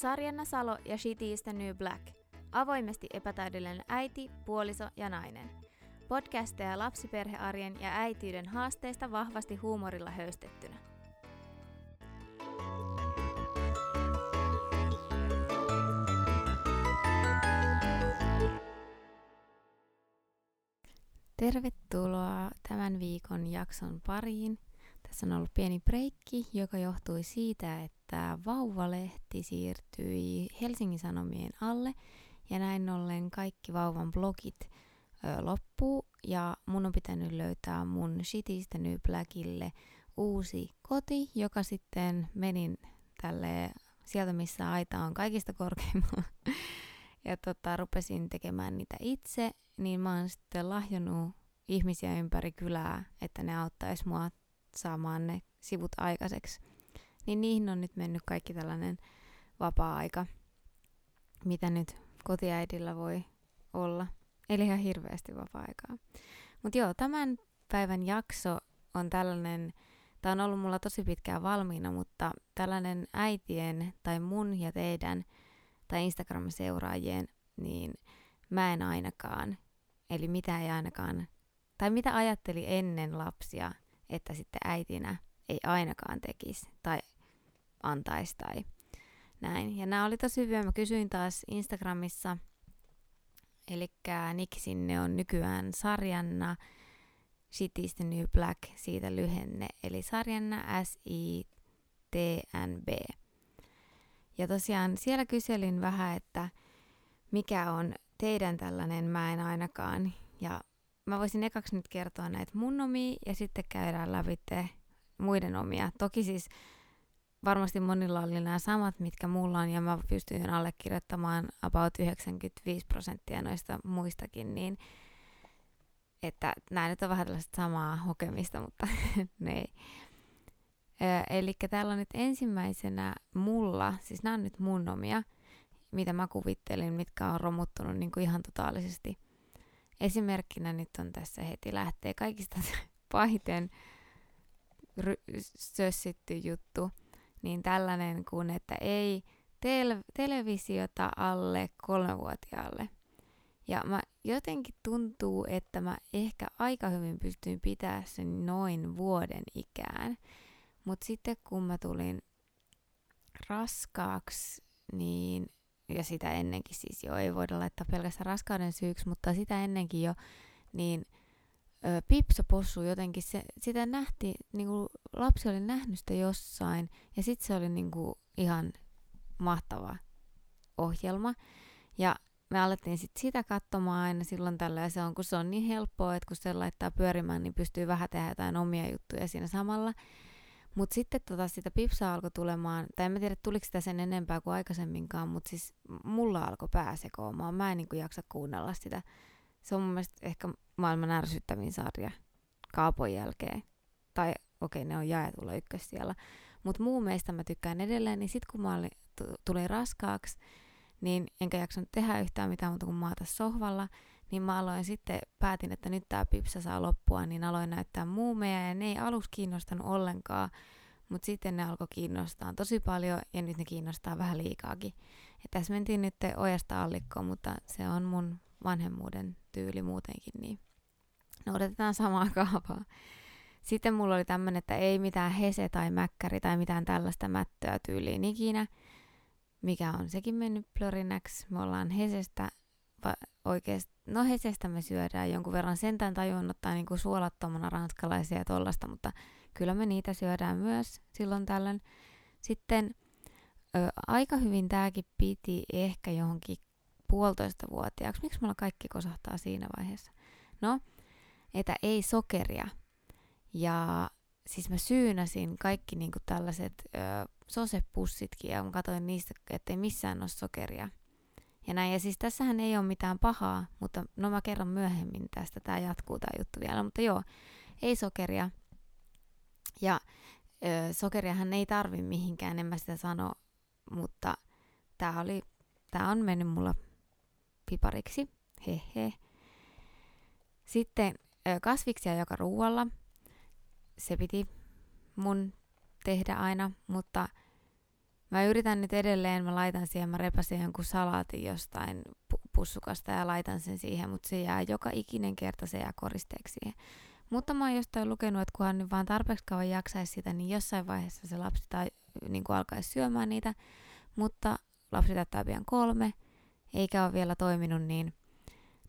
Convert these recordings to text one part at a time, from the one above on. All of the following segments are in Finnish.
Sarjanna Salo ja Shitty is the New Black. Avoimesti epätäydellinen äiti, puoliso ja nainen. Podcasteja lapsiperhearjen ja äitiyden haasteista vahvasti huumorilla höystettynä. Tervetuloa tämän viikon jakson pariin. Tässä on ollut pieni breikki, joka johtui siitä, että vauvalehti siirtyi Helsingin Sanomien alle ja näin ollen kaikki vauvan blogit ö, loppuu ja mun on pitänyt löytää mun Shitistä New Blackille uusi koti, joka sitten menin tälle sieltä, missä aita on kaikista korkeimmalla. ja tota, rupesin tekemään niitä itse, niin mä oon sitten lahjonnut ihmisiä ympäri kylää, että ne auttaisi mua saamaan ne sivut aikaiseksi. Niin niihin on nyt mennyt kaikki tällainen vapaa-aika, mitä nyt kotiäidillä voi olla. Eli ihan hirveästi vapaa-aikaa. Mutta joo, tämän päivän jakso on tällainen, tämä on ollut mulla tosi pitkään valmiina, mutta tällainen äitien tai mun ja teidän tai Instagram-seuraajien, niin mä en ainakaan, eli mitä ei ainakaan, tai mitä ajatteli ennen lapsia, että sitten äitinä ei ainakaan tekisi tai antaisi tai näin. Ja nämä oli tosi hyviä. Mä kysyin taas Instagramissa, eli Nick sinne on nykyään sarjanna Cities the New Black, siitä lyhenne, eli sarjanna S-I-T-N-B. Ja tosiaan siellä kyselin vähän, että mikä on teidän tällainen mä en ainakaan. Ja mä voisin ekaksi nyt kertoa näitä mun omia ja sitten käydään läpi muiden omia. Toki siis varmasti monilla oli nämä samat, mitkä mulla on, ja mä pystyin allekirjoittamaan about 95 prosenttia noista muistakin, niin että nämä nyt on vähän tällaista samaa hokemista, mutta ne ei. Eli täällä on nyt ensimmäisenä mulla, siis nämä on nyt mun omia, mitä mä kuvittelin, mitkä on romuttunut niin kuin ihan totaalisesti. Esimerkkinä nyt on tässä heti lähtee kaikista pahiten ry- sössitty juttu, niin tällainen kuin, että ei tel- televisiota alle kolmevuotiaalle. Ja mä jotenkin tuntuu, että mä ehkä aika hyvin pystyin pitää sen noin vuoden ikään. Mutta sitten kun mä tulin raskaaksi, niin, ja sitä ennenkin siis jo, ei voida laittaa pelkästään raskauden syyksi, mutta sitä ennenkin jo, niin ö, Pipsapossu jotenkin, se, sitä nähti, niinku, lapsi oli nähnyt sitä jossain, ja sitten se oli niinku, ihan mahtava ohjelma. Ja me alettiin sit sitä katsomaan aina silloin tällä, ja se on, kun se on niin helppoa, että kun se laittaa pyörimään, niin pystyy vähän tehdä jotain omia juttuja siinä samalla. Mutta sitten tota, sitä pipsaa alkoi tulemaan, tai en mä tiedä tuliko sitä sen enempää kuin aikaisemminkaan, mutta siis mulla alkoi pää sekoamaan. Mä en niin kuin jaksa kuunnella sitä. Se on mun mielestä ehkä maailman ärsyttävin sarja Kaapon jälkeen. Tai okei, okay, ne on jaetulla ykkös siellä. Mutta muu meistä mä tykkään edelleen, niin sitten kun mä olin, tulin raskaaksi, niin enkä jaksanut tehdä yhtään mitään muuta kuin maata sohvalla, niin mä aloin sitten, päätin, että nyt tämä pipsa saa loppua, niin aloin näyttää muumeja ja ne ei aluksi kiinnostanut ollenkaan, mutta sitten ne alkoi kiinnostaa tosi paljon ja nyt ne kiinnostaa vähän liikaakin. Ja tässä mentiin nyt ojasta allikkoon, mutta se on mun vanhemmuuden tyyli muutenkin, niin noudatetaan samaa kaavaa. Sitten mulla oli tämmönen, että ei mitään hese tai mäkkäri tai mitään tällaista mättöä tyyliin ikinä, mikä on sekin mennyt plörinäksi. Me ollaan hesestä oikeasti, no hesestä me syödään jonkun verran sentään tajunnut ottaa niinku suolattomana ranskalaisia ja tollasta, mutta kyllä me niitä syödään myös silloin tällöin. Sitten ö, aika hyvin tämäkin piti ehkä johonkin puolitoista vuotiaaksi. Miksi mulla kaikki kosahtaa siinä vaiheessa? No, että ei sokeria. Ja siis mä syynäsin kaikki niinku tällaiset ö, sosepussitkin ja mä katsoin niistä, ettei missään ole sokeria. Ja näin, ja siis tässähän ei ole mitään pahaa, mutta no mä kerron myöhemmin tästä, tämä jatkuu tämä juttu vielä, mutta joo, ei sokeria. Ja ö, sokeriahan ei tarvi mihinkään, en mä sitä sano, mutta tämä oli, tää on mennyt mulla pipariksi, hehe. Sitten ö, kasviksia joka ruualla, se piti mun tehdä aina, mutta Mä yritän nyt edelleen, mä laitan siihen, mä repäsin jonkun salaatin jostain pussukasta ja laitan sen siihen, mutta se jää joka ikinen kerta, se jää koristeeksi siihen. Mutta mä oon jostain lukenut, että kunhan nyt vaan tarpeeksi kauan jaksaisi sitä, niin jossain vaiheessa se lapsi tai niin kuin alkaisi syömään niitä. Mutta lapsi täyttää pian kolme, eikä ole vielä toiminut, niin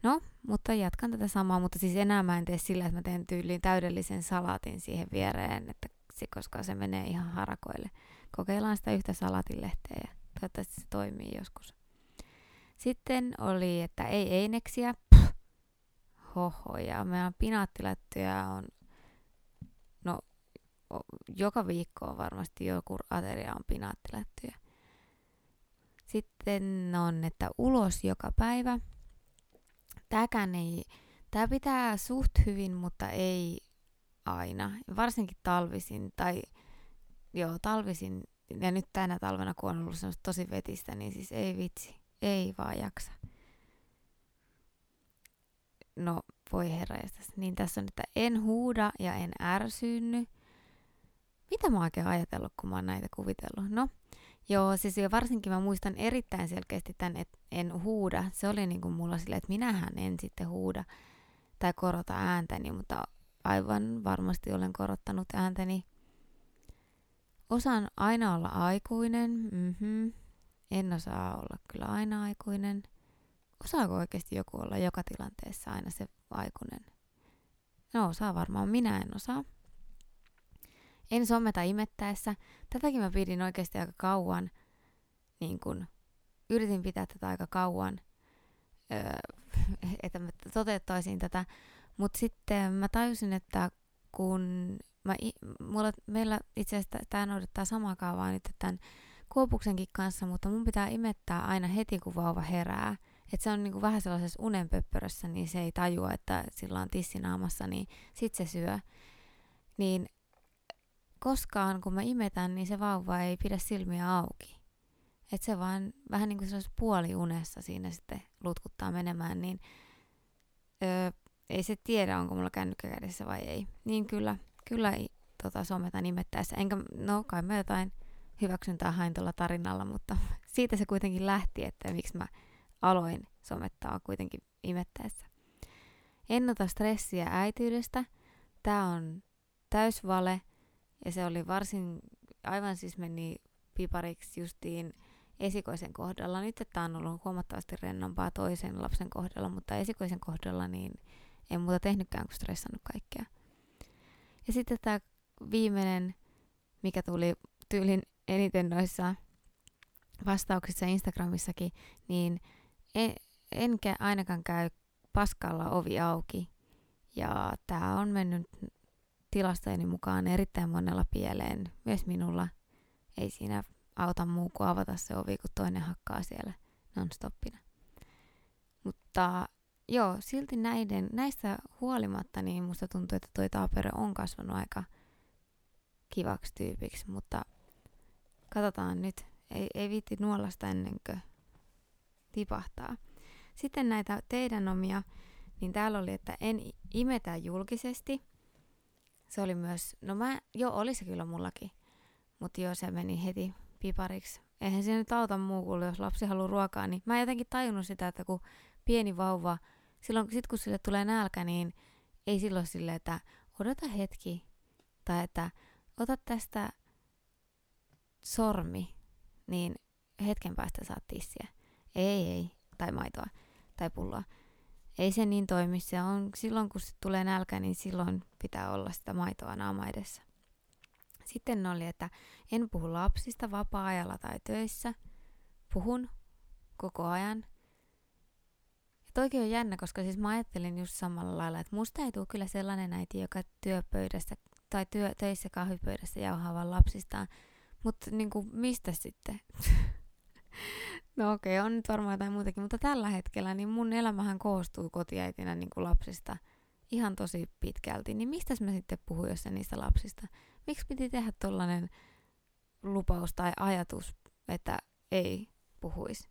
no, mutta jatkan tätä samaa, mutta siis enää mä en tee sillä, että mä teen tyyliin täydellisen salaatin siihen viereen, että koska se menee ihan harakoille. Kokeillaan sitä yhtä salatilehteä ja toivottavasti se toimii joskus. Sitten oli, että ei eineksiä. Hoho, ja meidän pinaattilättyjä on, no, joka viikko on varmasti joku ateria on pinaattilättyjä. Sitten on, että ulos joka päivä. Tämäkään ei, tämä pitää suht hyvin, mutta ei aina. Varsinkin talvisin tai joo, talvisin ja nyt tänä talvena, kun on ollut tosi vetistä, niin siis ei vitsi, ei vaan jaksa. No, voi herra Niin tässä on, että en huuda ja en ärsyynny. Mitä mä oikein ajatellut, kun mä oon näitä kuvitellut? No, joo, siis jo varsinkin mä muistan erittäin selkeästi tämän, että en huuda. Se oli niin kuin mulla silleen, että minähän en sitten huuda tai korota ääntäni, mutta aivan varmasti olen korottanut ääntäni. Osaan aina olla aikuinen. Mm-hmm. En osaa olla kyllä aina aikuinen. Osaako oikeasti joku olla joka tilanteessa aina se aikuinen? No osaa varmaan, minä en osaa. En someta imettäessä. Tätäkin mä pidin oikeasti aika kauan. Niin kun, yritin pitää tätä aika kauan, öö, että mä toteuttaisin tätä. Mutta sitten mä tajusin, että kun mä, mulla, meillä itse asiassa tämä noudattaa samaa kaavaa nyt tämän kuopuksenkin kanssa, mutta mun pitää imettää aina heti, kun vauva herää. Että se on niinku vähän sellaisessa unenpöppörössä, niin se ei tajua, että sillä on tissinaamassa, niin sit se syö. Niin koskaan, kun mä imetän, niin se vauva ei pidä silmiä auki. Että se vaan vähän niin kuin puoliunessa siinä sitten lutkuttaa menemään, niin öö, ei se tiedä, onko mulla kännykkä kädessä vai ei. Niin kyllä, kyllä tota, someta nimettäessä. Enkä, no kai mä jotain hyväksyntää hain tuolla tarinalla, mutta siitä se kuitenkin lähti, että miksi mä aloin somettaa kuitenkin imettäessä. En ota stressiä äityydestä. Tämä on täysvale ja se oli varsin, aivan siis meni pipariksi justiin esikoisen kohdalla. Nyt tämä on ollut huomattavasti rennompaa toisen lapsen kohdalla, mutta esikoisen kohdalla niin en muuta tehnytkään kuin stressannut kaikkea. Ja sitten tämä viimeinen, mikä tuli tyylin eniten noissa vastauksissa Instagramissakin, niin en, enkä ainakaan käy paskalla ovi auki. Ja tämä on mennyt tilastojeni mukaan erittäin monella pieleen, myös minulla. Ei siinä auta muu kuin avata se ovi, kun toinen hakkaa siellä nonstoppina. Mutta joo, silti näiden, näistä huolimatta niin musta tuntuu, että toi Taapere on kasvanut aika kivaksi tyypiksi, mutta katsotaan nyt. Ei, ei viitti nuolasta ennen kuin tipahtaa. Sitten näitä teidän omia, niin täällä oli, että en imetä julkisesti. Se oli myös, no mä, joo, oli se kyllä mullakin, mutta joo, se meni heti pipariksi. Eihän se nyt auta muu kuin jos lapsi haluaa ruokaa, niin mä en jotenkin tajunnut sitä, että kun pieni vauva silloin sit kun sille tulee nälkä, niin ei silloin sille, että odota hetki, tai että ota tästä sormi, niin hetken päästä saat tissiä. Ei, ei, tai maitoa, tai pulloa. Ei se niin toimi. Se on silloin, kun se tulee nälkä, niin silloin pitää olla sitä maitoa naama edessä. Sitten oli, että en puhu lapsista vapaa-ajalla tai töissä. Puhun koko ajan. Toikin on jännä, koska siis mä ajattelin just samalla lailla, että musta ei tule kyllä sellainen äiti, joka työpöydässä tai työ, töissä kahvipöydässä jauhaa vaan lapsistaan. Mutta niinku, mistä sitten? no okei, okay, on nyt varmaan jotain muutakin, mutta tällä hetkellä niin mun elämähän koostuu kotiäitinä niinku lapsista ihan tosi pitkälti. Niin mistä mä sitten puhun, jos niistä lapsista? Miksi piti tehdä tollanen lupaus tai ajatus, että ei puhuisi?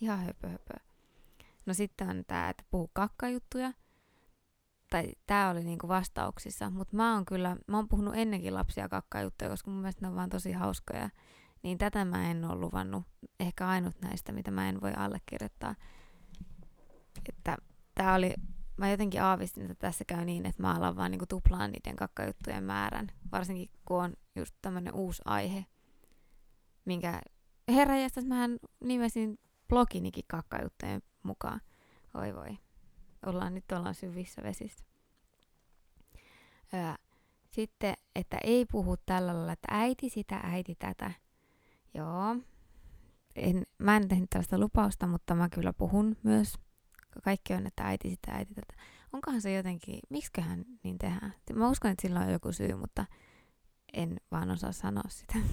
Ihan höpö höpö. No sitten on tämä, että puhu kakkajuttuja. Tai tämä oli niinku vastauksissa. Mutta mä oon kyllä, mä oon puhunut ennenkin lapsia kakkajuttuja, koska mun mielestä ne on vaan tosi hauskoja. niin tätä mä en ole luvannut. Ehkä ainut näistä, mitä mä en voi allekirjoittaa. Että tää oli, mä jotenkin aavistin, että tässä käy niin, että mä alan vaan niinku tuplaan niiden kakkajuttujen määrän. Varsinkin kun on just tämmönen uusi aihe, minkä herranjestas mähän nimesin bloginikin kakkajuttujen mukaan. Oi voi. Ollaan nyt ollaan syvissä vesissä. Öö, sitten, että ei puhu tällä lailla, että äiti sitä, äiti tätä. Joo. En, mä en tehnyt tällaista lupausta, mutta mä kyllä puhun myös. Kaikki on, että äiti sitä, äiti tätä. Onkohan se jotenkin, miksiköhän niin tehdään? Mä uskon, että sillä on joku syy, mutta en vaan osaa sanoa sitä.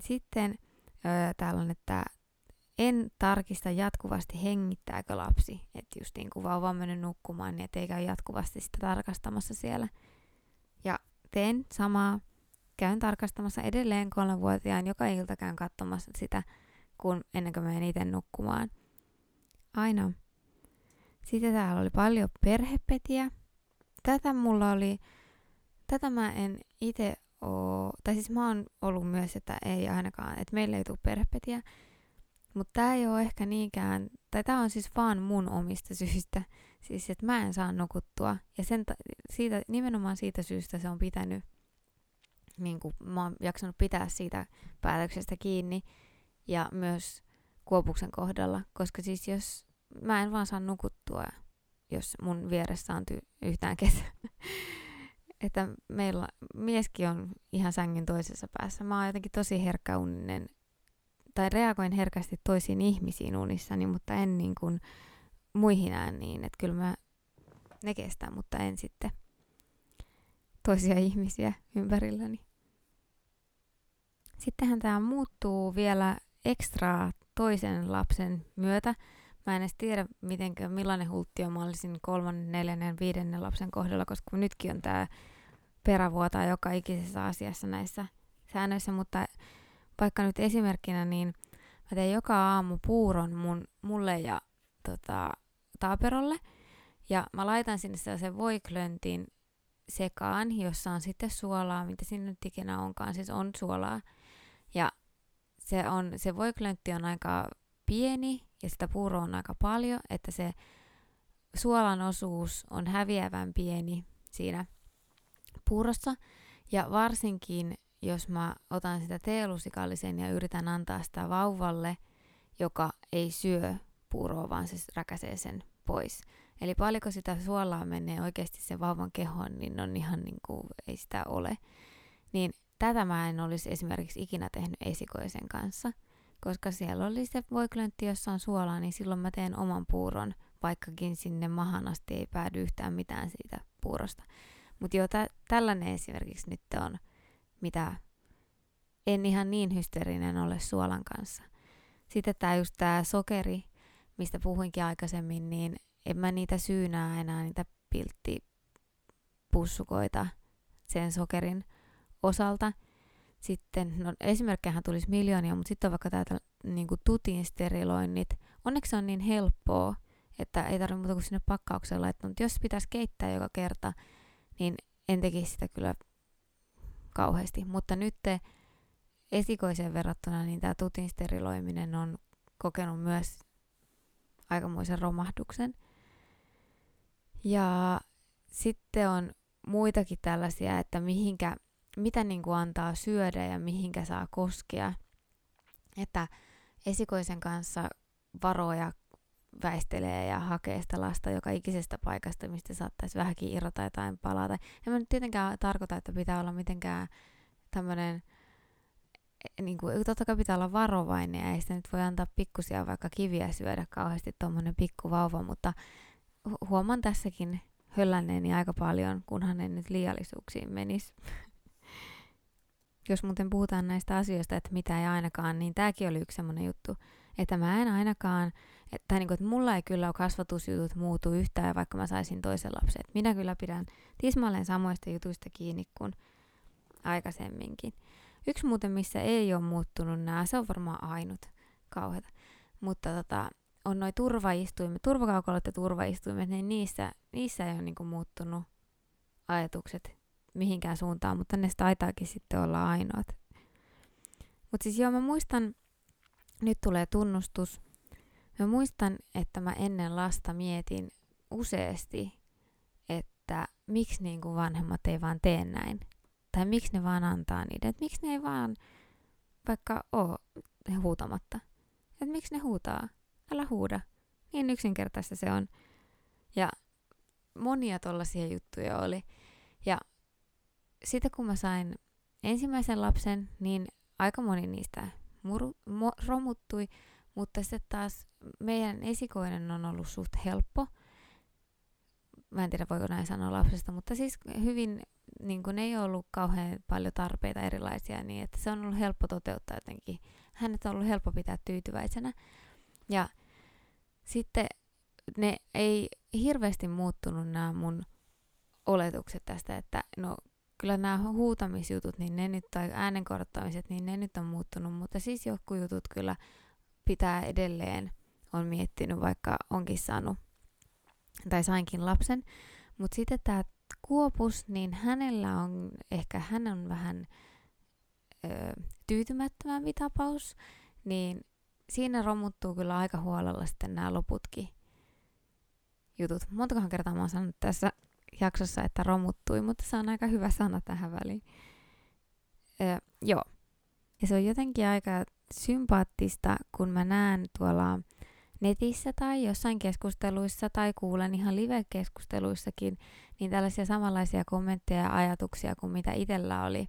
Sitten täällä on, että en tarkista jatkuvasti hengittääkö lapsi. Että just niin kuin vauva on mennyt nukkumaan, niin ei käy jatkuvasti sitä tarkastamassa siellä. Ja teen samaa. Käyn tarkastamassa edelleen kolmenvuotiaan. Joka ilta käyn katsomassa sitä, kun ennen kuin menen itse nukkumaan. Aina. Sitten täällä oli paljon perhepetiä. Tätä mulla oli, tätä mä en itse oo, tai siis mä oon ollut myös, että ei ainakaan, että meille ei tule perhepetiä. Mutta tämä ei ole ehkä niinkään, tai tämä on siis vaan mun omista syistä, siis että mä en saa nukuttua. Ja sen ta- siitä, nimenomaan siitä syystä se on pitänyt, niin kuin mä oon jaksanut pitää siitä päätöksestä kiinni. Ja myös Kuopuksen kohdalla, koska siis jos mä en vaan saa nukuttua, jos mun vieressä on ty- yhtään kesä. että meillä mieskin on ihan sängyn toisessa päässä. Mä oon jotenkin tosi herkkäuninen tai reagoin herkästi toisiin ihmisiin unissani, mutta en niin kuin muihin ääniin. Että kyllä mä ne kestää, mutta en sitten toisia ihmisiä ympärilläni. Sittenhän tämä muuttuu vielä ekstraa toisen lapsen myötä. Mä en edes tiedä, mitenkö, millainen hulttio mä olisin kolmannen, neljännen, viidennen lapsen kohdalla, koska nytkin on tämä perävuotaa joka ikisessä asiassa näissä säännöissä, mutta vaikka nyt esimerkkinä, niin mä teen joka aamu puuron mun, mulle ja tota, taaperolle. Ja mä laitan sinne sellaisen voiklöntin sekaan, jossa on sitten suolaa, mitä sinne nyt ikinä onkaan, siis on suolaa. Ja se, on, se voiklöntti on aika pieni ja sitä puuroa on aika paljon, että se suolan osuus on häviävän pieni siinä puurossa. Ja varsinkin jos mä otan sitä teelusikallisen ja yritän antaa sitä vauvalle, joka ei syö puuroa, vaan se räkäsee sen pois. Eli paljonko sitä suolaa menee oikeasti sen vauvan kehoon, niin on ihan niin kuin ei sitä ole. Niin tätä mä en olisi esimerkiksi ikinä tehnyt esikoisen kanssa, koska siellä oli se voiklöntti, jossa on suolaa, niin silloin mä teen oman puuron, vaikkakin sinne mahan asti ei päädy yhtään mitään siitä puurosta. Mutta joo, tä- tällainen esimerkiksi nyt on mitä en ihan niin hysteerinen ole suolan kanssa. Sitten tämä just tämä sokeri, mistä puhuinkin aikaisemmin, niin en mä niitä syynää enää niitä pilttipussukoita sen sokerin osalta. Sitten, no esimerkkejähän tulisi miljoonia, mutta sitten on vaikka täältä niin tutin steriloinnit. Onneksi se on niin helppoa, että ei tarvitse muuta kuin sinne pakkaukseen laittaa. Mutta jos pitäisi keittää joka kerta, niin en tekisi sitä kyllä kauheasti. Mutta nyt esikoiseen verrattuna niin tämä tutin steriloiminen on kokenut myös aikamoisen romahduksen. Ja sitten on muitakin tällaisia, että mihinkä, mitä niin kuin antaa syödä ja mihinkä saa koskea. Että esikoisen kanssa varoja väistelee ja hakee sitä lasta joka ikisestä paikasta, mistä saattaisi vähänkin irrota jotain palata. En mä nyt tietenkään tarkoita, että pitää olla mitenkään tämmöinen, e, niin kuin, totta kai pitää olla varovainen ja ei sitä nyt voi antaa pikkusia vaikka kiviä syödä kauheasti tuommoinen pikkuvauva, mutta huomaan tässäkin höllänneeni aika paljon, kunhan en nyt liiallisuuksiin menisi. Jos muuten puhutaan näistä asioista, että mitä ei ainakaan, niin tämäkin oli yksi semmoinen juttu, että mä en ainakaan että, niin kuin, että mulla ei kyllä ole kasvatusjutut muutu yhtään, vaikka mä saisin toisen lapsen. Että minä kyllä pidän tismalleen samoista jutuista kiinni kuin aikaisemminkin. Yksi muuten, missä ei ole muuttunut nämä, se on varmaan ainut kauheata. Mutta tota, on noin turvaistuimet, turvakaukolot ja turvaistuimet, niin niissä, niissä ei ole niin kuin muuttunut ajatukset mihinkään suuntaan, mutta ne taitaakin sitten olla ainoat Mutta siis joo, mä muistan, nyt tulee tunnustus, mä muistan, että mä ennen lasta mietin useasti, että miksi niin kuin vanhemmat ei vaan tee näin. Tai miksi ne vaan antaa niiden. Että miksi ne ei vaan vaikka oo huutamatta. Että miksi ne huutaa? Älä huuda. Niin yksinkertaista se on. Ja monia tollaisia juttuja oli. Ja sitten kun mä sain ensimmäisen lapsen, niin aika moni niistä muru, mo, romuttui, mutta sitten taas meidän esikoinen on ollut suht helppo. Mä en tiedä voiko näin sanoa lapsesta, mutta siis hyvin, niin kun ei ollut kauhean paljon tarpeita erilaisia, niin että se on ollut helppo toteuttaa jotenkin. Hänet on ollut helppo pitää tyytyväisenä. Ja sitten ne ei hirveästi muuttunut nämä mun oletukset tästä, että no kyllä nämä huutamisjutut, niin ne nyt, tai äänenkorottamiset, niin ne nyt on muuttunut, mutta siis jotkut jutut kyllä pitää edelleen, on miettinyt, vaikka onkin saanut, tai sainkin lapsen. Mutta sitten tämä Kuopus, niin hänellä on, ehkä hän on vähän ö, tyytymättömämpi tapaus, niin siinä romuttuu kyllä aika huolella sitten nämä loputkin jutut. Montakohan kertaa mä oon sanonut tässä jaksossa, että romuttui, mutta se on aika hyvä sana tähän väliin. Öö, joo. Ja se on jotenkin aika sympaattista, kun mä näen tuolla netissä tai jossain keskusteluissa tai kuulen ihan live-keskusteluissakin, niin tällaisia samanlaisia kommentteja ja ajatuksia kuin mitä itsellä oli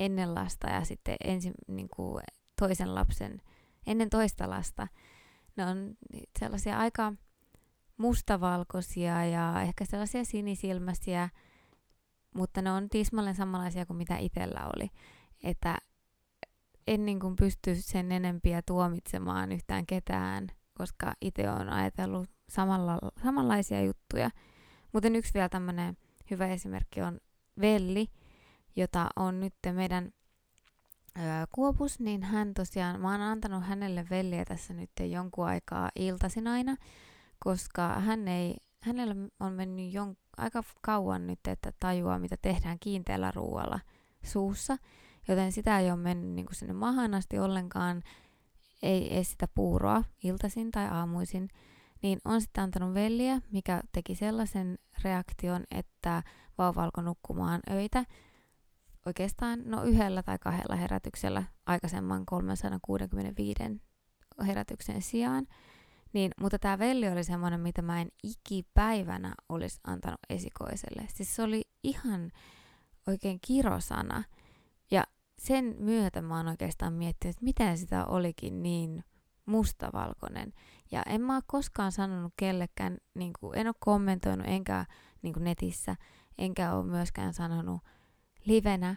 ennen lasta ja sitten ensin niin kuin toisen lapsen, ennen toista lasta. Ne on sellaisia aika mustavalkoisia ja ehkä sellaisia sinisilmäisiä, mutta ne on tismalleen samanlaisia kuin mitä itsellä oli. Että en niin kuin pysty sen enempiä tuomitsemaan yhtään ketään, koska itse on ajatellut samalla, samanlaisia juttuja. Mutta yksi vielä tämmöinen hyvä esimerkki on Velli, jota on nyt meidän Kuopus, niin hän tosiaan, mä oon antanut hänelle velliä tässä nyt jonkun aikaa iltaisin aina, koska hän ei, hänellä on mennyt jon, aika kauan nyt, että tajuaa, mitä tehdään kiinteällä ruoalla suussa, joten sitä ei ole mennyt niin kuin sinne mahaan asti ollenkaan, ei edes sitä puuroa iltaisin tai aamuisin, niin on sitten antanut velliä, mikä teki sellaisen reaktion, että vauva alkoi nukkumaan öitä oikeastaan no yhdellä tai kahdella herätyksellä aikaisemman 365 herätyksen sijaan. Niin, mutta tämä velli oli semmoinen, mitä mä en ikipäivänä olisi antanut esikoiselle. Siis se oli ihan oikein kirosana. Sen myötä mä oon oikeastaan miettinyt, että miten sitä olikin niin mustavalkoinen. Ja en mä ole koskaan sanonut kellekään, niin kuin, en ole kommentoinut enkä niin kuin netissä, enkä ole myöskään sanonut livenä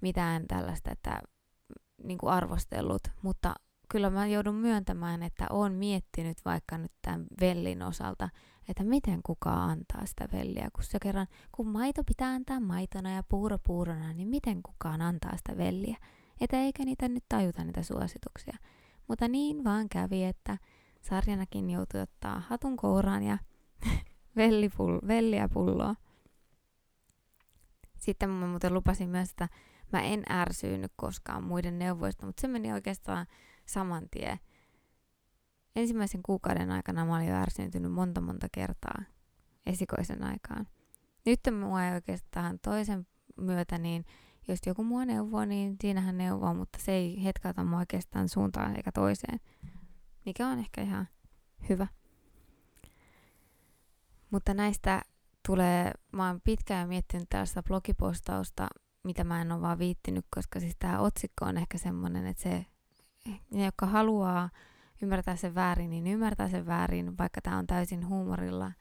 mitään tällaista, että niin kuin arvostellut, mutta kyllä mä joudun myöntämään, että oon miettinyt vaikka nyt tämän vellin osalta, että miten kukaan antaa sitä velliä, kun se kerran, kun maito pitää antaa maitona ja puuro puurona, niin miten kukaan antaa sitä velliä? Että eikä niitä nyt tajuta niitä suosituksia. Mutta niin vaan kävi, että sarjanakin joutui ottaa hatun kouraan ja vellipull- velliä pulloa. Sitten mä muuten lupasin myös, että mä en ärsyynyt koskaan muiden neuvoista, mutta se meni oikeastaan saman tien. Ensimmäisen kuukauden aikana mä olin jo ärsyyntynyt monta monta kertaa esikoisen aikaan. Nyt mua ei oikeastaan toisen myötä, niin jos joku mua neuvoo, niin siinähän neuvoo, mutta se ei hetkauta mua oikeastaan suuntaan eikä toiseen, mikä on ehkä ihan hyvä. Mutta näistä tulee, mä oon pitkään miettinyt tällaista blogipostausta, mitä mä en ole vaan viittinyt, koska siis tämä otsikko on ehkä semmoinen, että se ne, jotka haluaa ymmärtää sen väärin, niin ymmärtää sen väärin, vaikka tämä on täysin huumorilla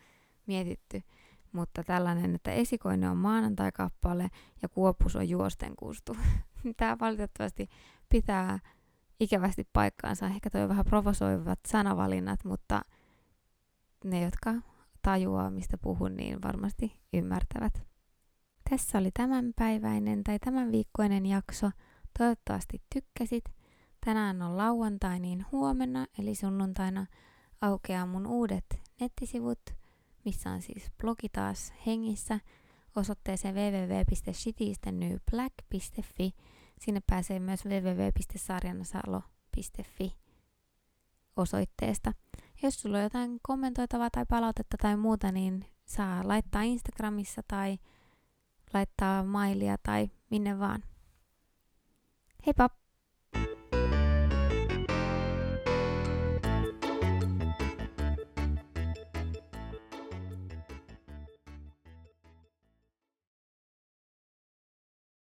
mietitty. Mutta tällainen, että esikoinen on maanantai-kappale ja kuopus on juosten kustu. tämä valitettavasti pitää ikävästi paikkaansa. Ehkä toi vähän provosoivat sanavalinnat, mutta ne, jotka tajuaa, mistä puhun, niin varmasti ymmärtävät. Tässä oli tämänpäiväinen tai tämän viikkoinen jakso. Toivottavasti tykkäsit. Tänään on lauantai, niin huomenna eli sunnuntaina aukeaa mun uudet nettisivut, missä on siis blogi taas hengissä osoitteeseen www.shitistennyblack.fi. sinne pääsee myös www.sarjanasalo.fi osoitteesta. Jos sulla on jotain kommentoitavaa tai palautetta tai muuta, niin saa laittaa Instagramissa tai laittaa mailia tai minne vaan. Heippa!